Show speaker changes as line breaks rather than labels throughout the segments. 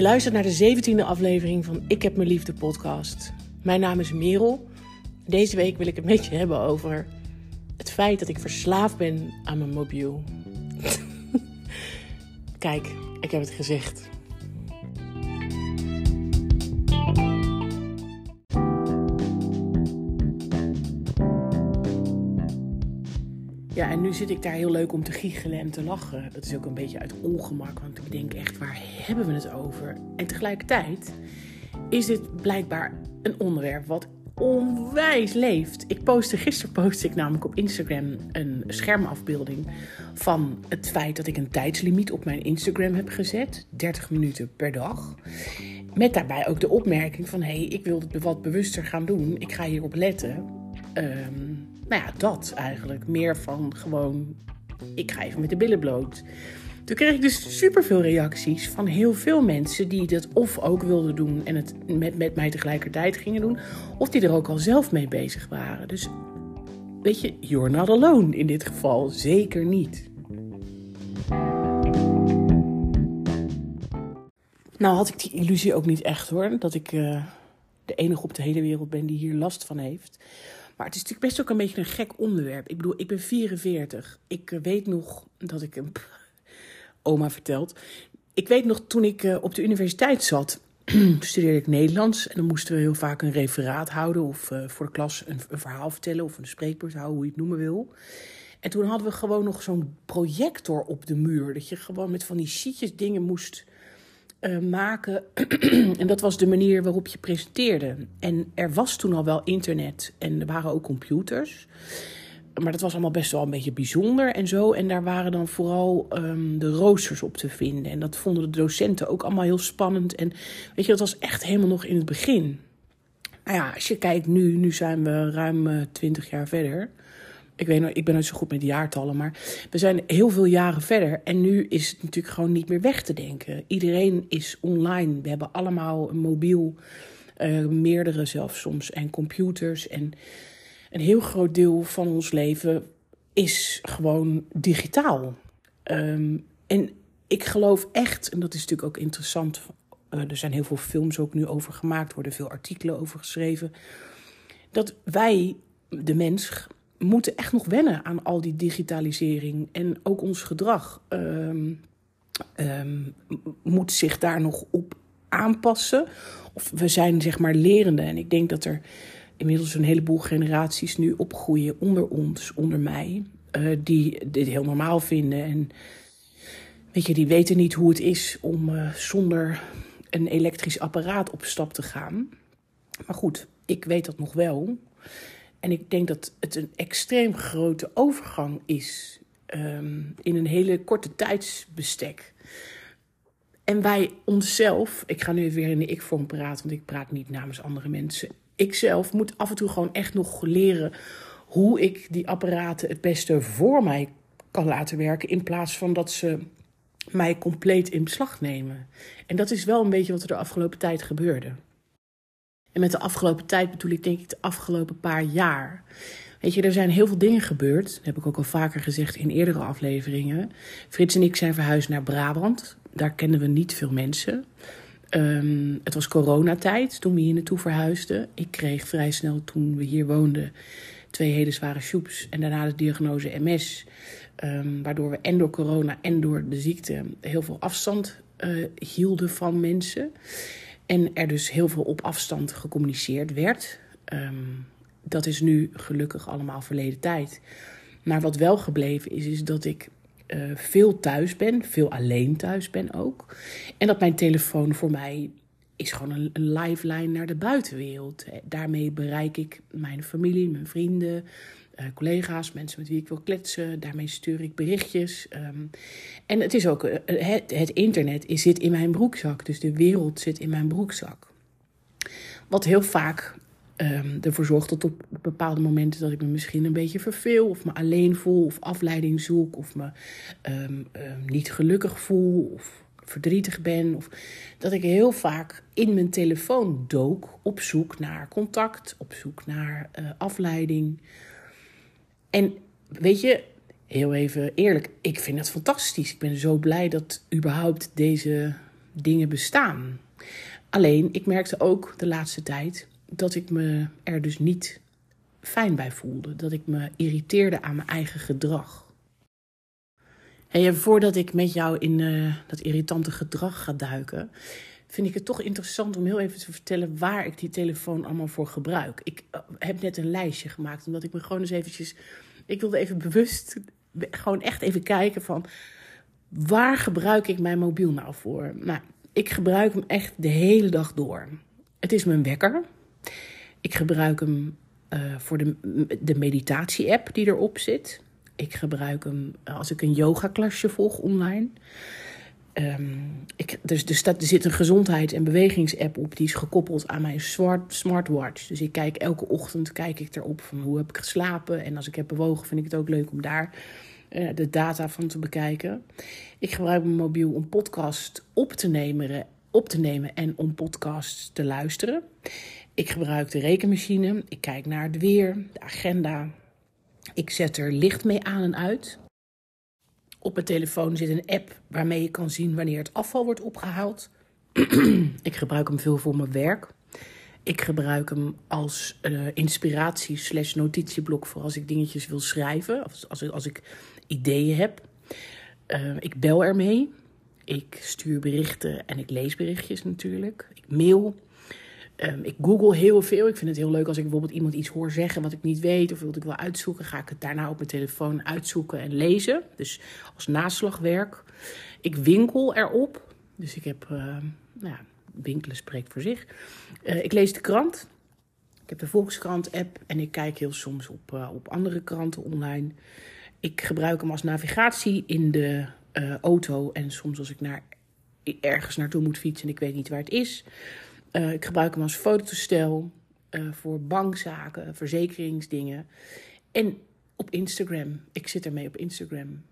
Je luistert naar de 17e aflevering van Ik heb mijn liefde podcast. Mijn naam is Merel. Deze week wil ik het met je hebben over het feit dat ik verslaafd ben aan mijn mobiel. Kijk, ik heb het gezegd. Nu zit ik daar heel leuk om te giechelen en te lachen. Dat is ook een beetje uit ongemak, want ik denk echt, waar hebben we het over? En tegelijkertijd is dit blijkbaar een onderwerp wat onwijs leeft. Ik postte, gisteren postte ik namelijk op Instagram een schermafbeelding van het feit dat ik een tijdslimiet op mijn Instagram heb gezet. 30 minuten per dag. Met daarbij ook de opmerking van, hé, hey, ik wil het wat bewuster gaan doen. Ik ga hierop letten. Um, nou ja, dat eigenlijk. Meer van gewoon, ik ga even met de billen bloot. Toen kreeg ik dus superveel reacties van heel veel mensen die dat of ook wilden doen en het met, met mij tegelijkertijd gingen doen, of die er ook al zelf mee bezig waren. Dus weet je, you're not alone in dit geval. Zeker niet. Nou had ik die illusie ook niet echt hoor, dat ik uh, de enige op de hele wereld ben die hier last van heeft. Maar het is natuurlijk best ook een beetje een gek onderwerp. Ik bedoel, ik ben 44. Ik eh, weet nog dat ik. een oma vertelt. Ik weet nog toen ik uh, op de universiteit zat. studeerde ik Nederlands. En dan moesten we heel vaak een referaat houden. Of uh, voor de klas een, een, verhaal vertellen. Of een spreekbeurt houden, hoe je het noemen wil. En toen hadden we gewoon nog zo'n projector op de muur. Dat je gewoon met van die sheetjes dingen moest uh, maken. en dat was de manier waarop je presenteerde. En er was toen al wel internet en er waren ook computers. Maar dat was allemaal best wel een beetje bijzonder en zo. En daar waren dan vooral um, de roosters op te vinden. En dat vonden de docenten ook allemaal heel spannend. En weet je, dat was echt helemaal nog in het begin. Nou ja, als je kijkt nu, nu zijn we ruim twintig uh, jaar verder. Ik, weet nog, ik ben nooit zo goed met jaartallen, maar we zijn heel veel jaren verder. En nu is het natuurlijk gewoon niet meer weg te denken. Iedereen is online. We hebben allemaal een mobiel, uh, meerdere zelfs soms, en computers. En een heel groot deel van ons leven is gewoon digitaal. Um, en ik geloof echt, en dat is natuurlijk ook interessant. Uh, er zijn heel veel films ook nu over gemaakt, worden veel artikelen over geschreven. Dat wij, de mens, moeten echt nog wennen aan al die digitalisering. En ook ons gedrag um, um, moet zich daar nog op aanpassen. Of we zijn zeg maar lerende. En ik denk dat er inmiddels een heleboel generaties nu opgroeien onder ons, onder mij. Uh, die dit heel normaal vinden. En weet je, die weten niet hoe het is om uh, zonder een elektrisch apparaat op stap te gaan. Maar goed, ik weet dat nog wel. En ik denk dat het een extreem grote overgang is um, in een hele korte tijdsbestek. En wij onszelf, ik ga nu weer in de ik-vorm praten, want ik praat niet namens andere mensen. Ik zelf moet af en toe gewoon echt nog leren hoe ik die apparaten het beste voor mij kan laten werken, in plaats van dat ze mij compleet in beslag nemen. En dat is wel een beetje wat er de afgelopen tijd gebeurde. En met de afgelopen tijd bedoel ik denk ik de afgelopen paar jaar. Weet je, er zijn heel veel dingen gebeurd. Dat heb ik ook al vaker gezegd in eerdere afleveringen. Frits en ik zijn verhuisd naar Brabant. Daar kenden we niet veel mensen. Um, het was coronatijd toen we hier naartoe verhuisden. Ik kreeg vrij snel toen we hier woonden twee hele zware soeps. En daarna de diagnose MS. Um, waardoor we en door corona en door de ziekte heel veel afstand uh, hielden van mensen. En er dus heel veel op afstand gecommuniceerd werd. Um, dat is nu gelukkig allemaal verleden tijd. Maar wat wel gebleven is, is dat ik uh, veel thuis ben, veel alleen thuis ben ook. En dat mijn telefoon voor mij is gewoon een, een lifeline naar de buitenwereld. Daarmee bereik ik mijn familie, mijn vrienden, uh, collega's, mensen met wie ik wil kletsen. Daarmee stuur ik berichtjes. Um, en het is ook, uh, het, internet zit in mijn broekzak. Dus de wereld zit in mijn broekzak. Wat heel vaak um, ervoor zorgt dat op bepaalde momenten dat ik me misschien een beetje verveel. Of me alleen voel. Of afleiding zoek. Of me um, niet gelukkig voel. Of verdrietig ben. Of dat ik heel vaak in mijn telefoon dook op zoek naar contact. Op zoek naar uh, afleiding. En weet je, heel even eerlijk, ik vind het fantastisch. Ik ben zo blij dat überhaupt deze dingen bestaan. Alleen, ik merkte ook de laatste tijd dat ik me er dus niet fijn bij voelde. Dat ik me irriteerde aan mijn eigen gedrag. Hey, voordat ik met jou in uh, dat irritante gedrag ga duiken, vind ik het toch interessant om heel even te vertellen waar ik die telefoon allemaal voor gebruik. Ik uh, heb net een lijstje gemaakt, omdat ik me gewoon eens eventjes. Ik wilde even bewust, gewoon echt even kijken van waar gebruik ik mijn mobiel nou voor? Nou, ik gebruik hem echt de hele dag door. Het is mijn wekker. Ik gebruik hem uh, voor de, de meditatie-app die erop zit. Ik gebruik hem als ik een yoga-klasje volg online. Um, ik, dus er, staat, er zit een gezondheid- en bewegingsapp op. Die is gekoppeld aan mijn smart, smartwatch. Dus ik kijk elke ochtend kijk ik erop van hoe heb ik geslapen. En als ik heb bewogen vind ik het ook leuk om daar uh, de data van te bekijken. Ik gebruik mijn mobiel om podcast op te nemen, op te nemen en om podcasts te luisteren. Ik gebruik de rekenmachine. Ik kijk naar het weer, de agenda. Ik zet er licht mee aan en uit. Op mijn telefoon zit een app waarmee je kan zien wanneer het afval wordt opgehaald. ik gebruik hem veel voor mijn werk. Ik gebruik hem als uh, inspiratie slash notitieblok voor als ik dingetjes wil schrijven. Of als, als ik ideeën heb. Uh, ik bel ermee. Ik stuur berichten en ik lees berichtjes natuurlijk. Ik mail. Um, ik google heel veel. Ik vind het heel leuk als ik bijvoorbeeld iemand iets hoor zeggen wat ik niet weet of wat ik wil uitzoeken. Ga ik het daarna op mijn telefoon uitzoeken en lezen. Dus als naslagwerk. Ik winkel erop. Dus ik heb, uh, nou ja, winkelen spreekt voor zich. Uh, ik lees de krant. Ik heb de Volkskrant-app en ik kijk heel soms op, uh, op andere kranten online. Ik gebruik hem als navigatie in de auto en soms als ik naar, ergens naartoe moet fietsen en ik weet niet waar het is. Uh, ik gebruik hem als fototoestel uh, voor bankzaken, verzekeringsdingen. En op Instagram. Ik zit ermee op Instagram.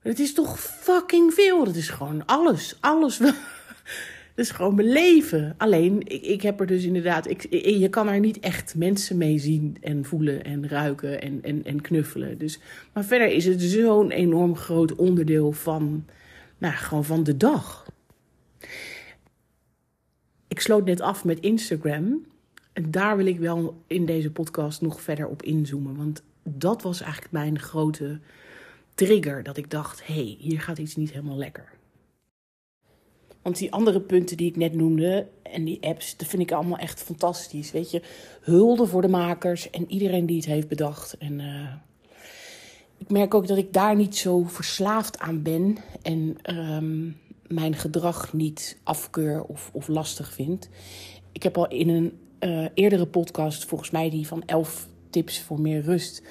Het is toch fucking veel. Dat is gewoon alles. Alles. Dat is gewoon mijn leven. Alleen, ik, ik heb er dus inderdaad. Ik, je kan er niet echt mensen mee zien en voelen en ruiken en, en, en knuffelen. Dus, maar verder is het zo'n enorm groot onderdeel van. Nou, gewoon van de dag. Ik sloot net af met Instagram. En daar wil ik wel in deze podcast nog verder op inzoomen. Want dat was eigenlijk mijn grote trigger. Dat ik dacht: hé, hey, hier gaat iets niet helemaal lekker. Want die andere punten die ik net noemde en die apps, dat vind ik allemaal echt fantastisch. Weet je, hulde voor de makers en iedereen die het heeft bedacht. En uh, ik merk ook dat ik daar niet zo verslaafd aan ben. En um, mijn gedrag niet afkeur of, of lastig vind. Ik heb al in een uh, eerdere podcast, volgens mij die van 11 tips voor meer rust,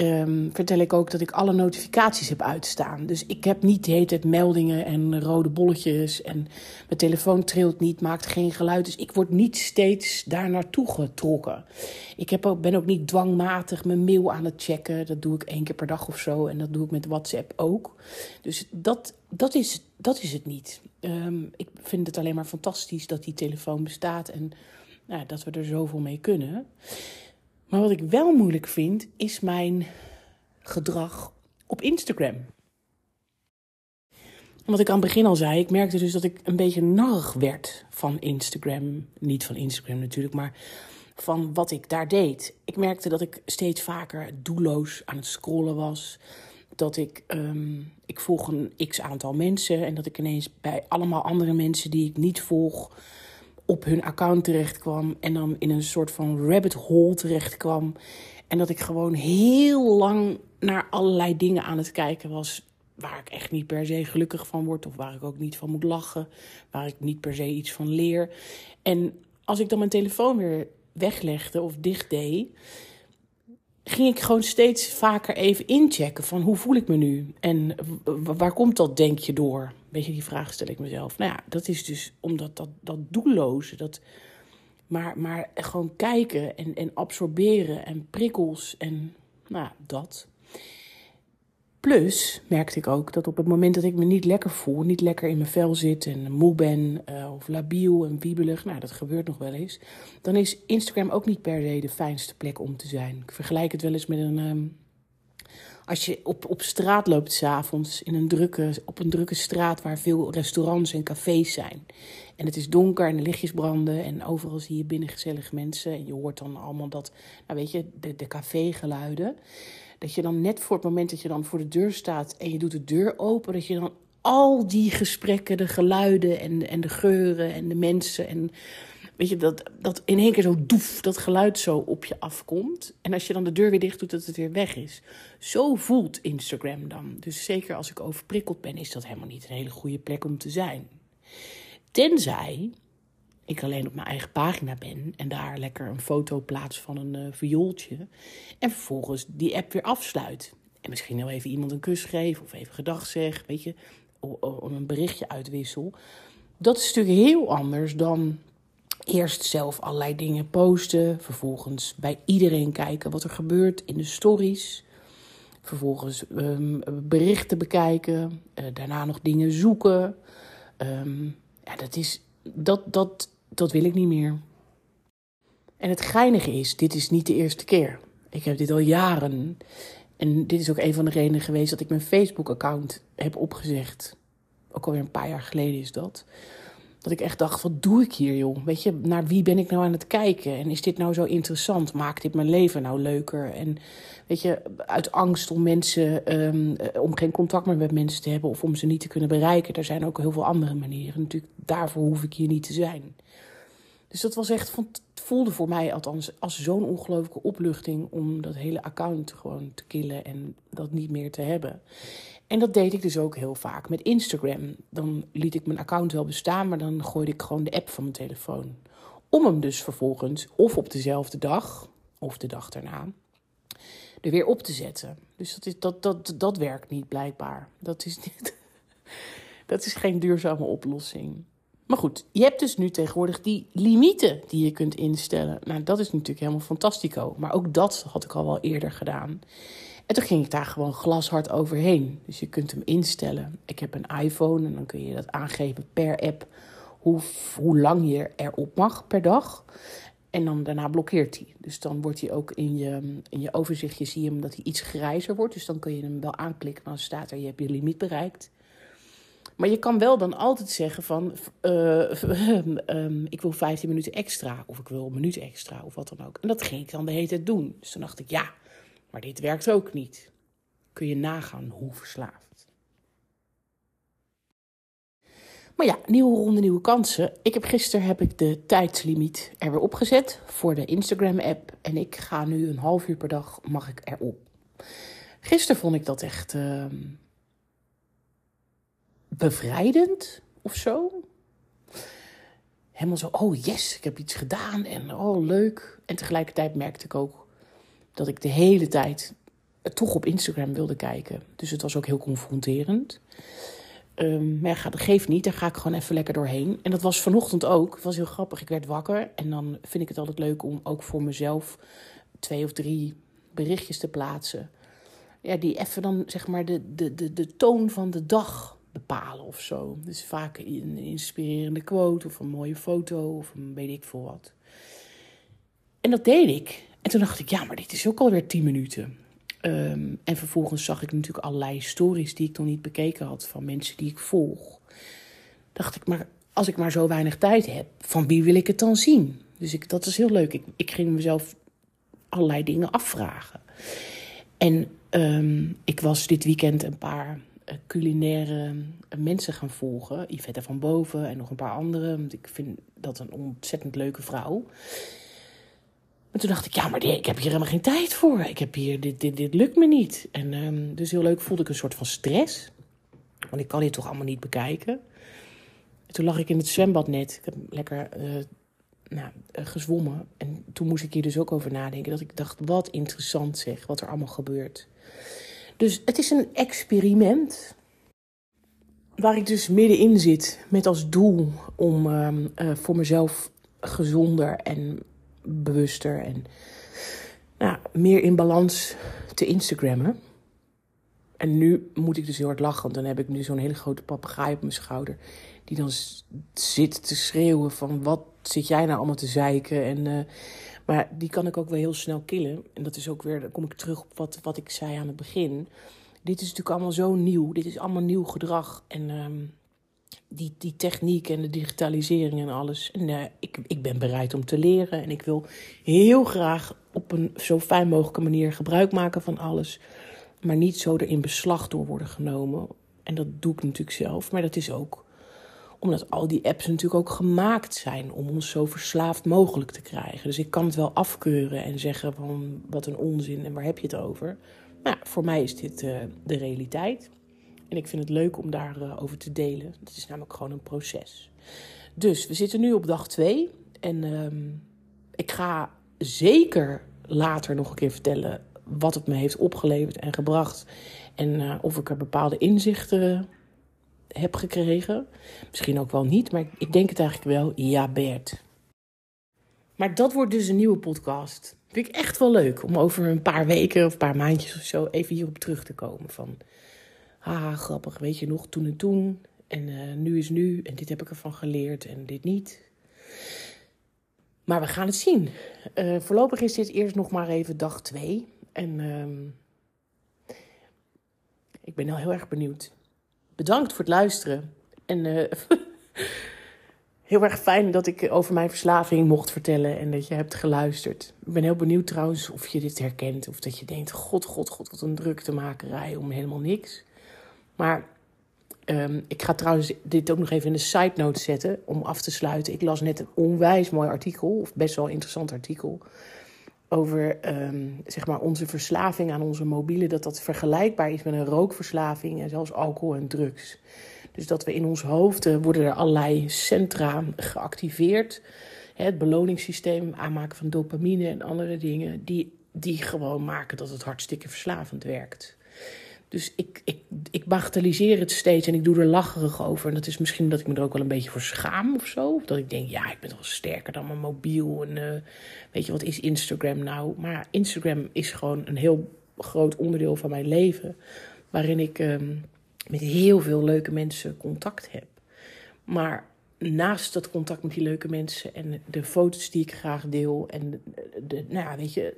um, vertel ik ook dat ik alle notificaties heb uitstaan. Dus ik heb niet de hele tijd meldingen en rode bolletjes. En mijn telefoon trilt niet, maakt geen geluid. Dus ik word niet steeds daar naartoe getrokken. Ik heb ook, ben ook niet dwangmatig mijn mail aan het checken. Dat doe ik één keer per dag of zo. En dat doe ik met WhatsApp ook. Dus dat, dat, is, dat is het niet. Um, ik vind het alleen maar fantastisch dat die telefoon bestaat. En nou, dat we er zoveel mee kunnen. Maar wat ik wel moeilijk vind, is mijn gedrag op Instagram. wat ik aan het begin al zei, ik merkte dus dat ik een beetje narrig werd van Instagram. Niet van Instagram natuurlijk, maar van wat ik daar deed. Ik merkte dat ik steeds vaker doelloos aan het scrollen was. Dat ik, um, ik volg een x aantal mensen en dat ik ineens bij allemaal andere mensen die ik niet volg op hun account terecht kwam en dan in een soort van rabbit hole terecht kwam. En dat ik gewoon heel lang naar allerlei dingen aan het kijken was waar ik echt niet per se gelukkig van word of waar ik ook niet van moet lachen, waar ik niet per se iets van leer. En als ik dan mijn telefoon weer weglegde of dicht deed, ging ik gewoon steeds vaker even inchecken van hoe voel ik me nu en waar komt dat denk je door? Weet je, die vraag stel ik mezelf. Nou ja, dat is dus omdat dat, dat doelloze, dat, maar, maar gewoon kijken en, en absorberen en prikkels en nou dat. Plus merkte ik ook dat op het moment dat ik me niet lekker voel, niet lekker in mijn vel zit en moe ben uh, of labiel en wiebelig, nou dat gebeurt nog wel eens, dan is Instagram ook niet per se de fijnste plek om te zijn. Ik vergelijk het wel eens met een, um, Als je op, op straat loopt s'avonds, in een drukke, op een drukke straat waar veel restaurants en cafés zijn. En het is donker en de lichtjes branden en overal zie je binnen gezellige mensen. En je hoort dan allemaal dat, nou weet je, de, de cafégeluiden. Dat je dan net voor het moment dat je dan voor de deur staat en je doet de deur open, dat je dan al die gesprekken, de geluiden en, en de geuren en de mensen en weet je, dat, dat in één keer zo doef, dat geluid zo op je afkomt. En als je dan de deur weer dicht doet, dat het weer weg is. Zo voelt Instagram dan. Dus zeker als ik overprikkeld ben, is dat helemaal niet een hele goede plek om te zijn. Tenzij ik alleen op mijn eigen pagina ben en daar lekker een foto plaats van een uh, viooltje. En vervolgens die app weer afsluit. En misschien wel even iemand een kus geef of even gedag zeg, weet je, om een berichtje uitwissel. Dat is natuurlijk heel anders dan eerst zelf allerlei dingen posten. Vervolgens bij iedereen kijken wat er gebeurt in de stories. Vervolgens um, berichten bekijken. Uh, daarna nog dingen zoeken. Um, ja, dat is. Dat, dat, dat wil ik niet meer. En het geinige is, dit is niet de eerste keer. Ik heb dit al jaren. En dit is ook een van de redenen geweest dat ik mijn Facebook-account heb opgezegd. Ook alweer een paar jaar geleden is dat. Dat ik echt dacht, wat doe ik hier joh? Weet je, naar wie ben ik nou aan het kijken? En is dit nou zo interessant? Maakt dit mijn leven nou leuker? En weet je, uit angst om mensen, um, om geen contact meer met mensen te hebben... of om ze niet te kunnen bereiken. Er zijn ook heel veel andere manieren. Natuurlijk, daarvoor hoef ik hier niet te zijn. Dus dat was echt, het voelde voor mij althans als zo'n ongelooflijke opluchting om dat hele account gewoon te killen en dat niet meer te hebben. En dat deed ik dus ook heel vaak met Instagram. Dan liet ik mijn account wel bestaan, maar dan gooide ik gewoon de app van mijn telefoon. Om hem dus vervolgens, of op dezelfde dag, of de dag daarna, er weer op te zetten. Dus dat, is, dat, dat, dat werkt niet blijkbaar. Dat is, niet, dat is geen duurzame oplossing. Maar goed, je hebt dus nu tegenwoordig die limieten die je kunt instellen. Nou, dat is natuurlijk helemaal fantastico. Maar ook dat had ik al wel eerder gedaan. En toen ging ik daar gewoon glashard overheen. Dus je kunt hem instellen. Ik heb een iPhone en dan kun je dat aangeven per app hoe, hoe lang je erop mag per dag. En dan daarna blokkeert hij. Dus dan wordt hij ook in je, in je overzichtje, zie hem dat hij iets grijzer wordt. Dus dan kun je hem wel aanklikken, dan staat er, je hebt je limiet bereikt. Maar je kan wel dan altijd zeggen van, uh, um, ik wil 15 minuten extra, of ik wil een minuut extra, of wat dan ook. En dat ging ik dan de hele tijd doen. Dus toen dacht ik, ja, maar dit werkt ook niet. Kun je nagaan hoe verslaafd. Maar ja, nieuwe ronde, nieuwe kansen. Ik heb gisteren heb ik de tijdslimiet er weer opgezet voor de Instagram-app. En ik ga nu een half uur per dag mag ik erop. Gisteren vond ik dat echt uh, bevrijdend of zo. Helemaal zo, oh yes, ik heb iets gedaan en oh leuk. En tegelijkertijd merkte ik ook dat ik de hele tijd toch op Instagram wilde kijken. Dus het was ook heel confronterend. Um, maar ja, dat geeft niet, daar ga ik gewoon even lekker doorheen. En dat was vanochtend ook. Het was heel grappig. Ik werd wakker en dan vind ik het altijd leuk om ook voor mezelf twee of drie berichtjes te plaatsen. Ja, die even dan zeg maar de, de, de, de toon van de dag bepalen of zo. Dus vaak een inspirerende quote of een mooie foto of een weet ik veel wat. En dat deed ik. En toen dacht ik, ja, maar dit is ook alweer tien minuten. Ehm, en vervolgens zag ik natuurlijk allerlei stories die ik nog niet bekeken had van mensen die ik volg. Dacht ik, maar als ik maar zo weinig tijd heb, van wie wil ik het dan zien? Dus ik, dat is heel leuk. Ik, ik ging mezelf allerlei dingen afvragen. En um, ik was dit weekend een paar uh, culinaire mensen gaan volgen. Yvette van Boven en nog een paar andere. Want ik vind dat een ontzettend leuke vrouw. Toen dacht ik, ja, maar ik heb hier helemaal geen tijd voor. Ik heb hier, dit, dit, dit lukt me niet. En um, dus heel leuk voelde ik een soort van stress. Want ik kan dit toch allemaal niet bekijken. En toen lag ik in het zwembad net. Ik heb lekker uh, nou, uh, gezwommen. En toen moest ik hier dus ook over nadenken. Dat ik dacht, wat interessant zeg, wat er allemaal gebeurt. Dus het is een experiment. Waar ik dus middenin zit met als doel om uh, voor mezelf gezonder en bewuster en nou, meer in balans te Instagrammen. En nu moet ik dus heel hard lachen, want dan heb ik nu zo'n hele grote papegaai op mijn schouder. Die dan zit te schreeuwen van wat zit jij nou allemaal te zeiken. En, uh, Maar die kan ik ook wel heel snel killen. En dat is ook weer, dan kom ik terug op wat, wat ik zei aan het begin. Dit is natuurlijk allemaal zo nieuw. Dit is allemaal nieuw gedrag. En ehm, die, die techniek en de digitalisering en alles. En uh, ik, ik ben bereid om te leren. En ik wil heel graag op een zo fijn mogelijke manier gebruik maken van alles. Maar niet zo erin beslag door worden genomen. En dat doe ik natuurlijk zelf. Maar dat is ook omdat al die apps natuurlijk ook gemaakt zijn om ons zo verslaafd mogelijk te krijgen. Dus ik kan het wel afkeuren en zeggen van wat een onzin en waar heb je het over. Maar voor mij is dit uh, de realiteit. En ik vind het leuk om daarover uh, over te delen. Het is namelijk gewoon een proces. Dus we zitten nu op dag 2. En uh, ik ga zeker later nog een keer vertellen wat het me heeft opgeleverd en gebracht. En uh, of ik er bepaalde inzichten heb gekregen. Misschien ook wel niet, maar ik denk het eigenlijk wel. Ja, Bert. Maar dat wordt dus een nieuwe podcast. Vind ik echt wel leuk om over een paar weken of een paar maandjes of zo even hierop terug te komen. Van, haha, grappig, weet je nog, toen en toen. En uh, nu is nu. En dit heb ik ervan geleerd en dit niet. Maar we gaan het zien. Uh, voorlopig is dit eerst nog maar even dag 2. En uh, ik ben al heel erg benieuwd. Bedankt voor het luisteren. En uh, heel erg fijn dat ik over mijn verslaving mocht vertellen en dat je hebt geluisterd. Ik ben heel benieuwd trouwens of je dit herkent. Of dat je denkt, god, god, god, wat een druktemakerij om helemaal niks. Maar um, ik ga trouwens dit ook nog even in de side note zetten om af te sluiten. Ik las net een onwijs mooi artikel, of best wel interessant artikel over um, zeg maar onze verslaving aan onze mobielen, dat dat vergelijkbaar is met een rookverslaving en zelfs alcohol en drugs. Dus dat we in ons hoofd worden er allerlei centra geactiveerd. Het beloningssysteem, aanmaken van dopamine en andere dingen, die, die gewoon maken dat het hartstikke verslavend werkt. Dus ik, ik, ik bagatelliseer het steeds en ik doe er lacherig over. En dat is misschien dat ik me er ook wel een beetje voor schaam of zo. Of dat ik denk, ja, ik ben toch sterker dan mijn mobiel. En uh, weet je, wat is Instagram nou? Maar Instagram is gewoon een heel groot onderdeel van mijn leven. Waarin ik um, met heel veel leuke mensen contact heb. Maar naast dat contact met die leuke mensen en de foto's die ik graag deel. En de, de nou ja, weet je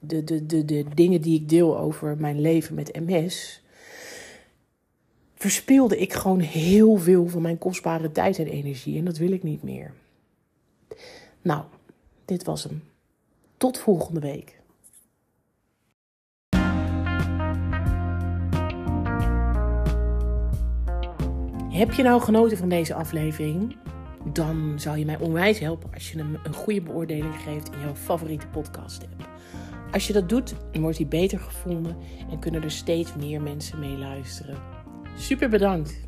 de, de, de, de dingen die ik deel over mijn leven met MS, verspilde ik gewoon heel veel van mijn kostbare tijd en energie. En dat wil ik niet meer. Nou, dit was hem. Tot volgende week. Heb je nou genoten van deze aflevering? Dan zou je mij onwijs helpen als je hem een goede beoordeling geeft in jouw favoriete podcast app. Als je dat doet, wordt hij beter gevonden en kunnen er steeds meer mensen mee luisteren. Super bedankt!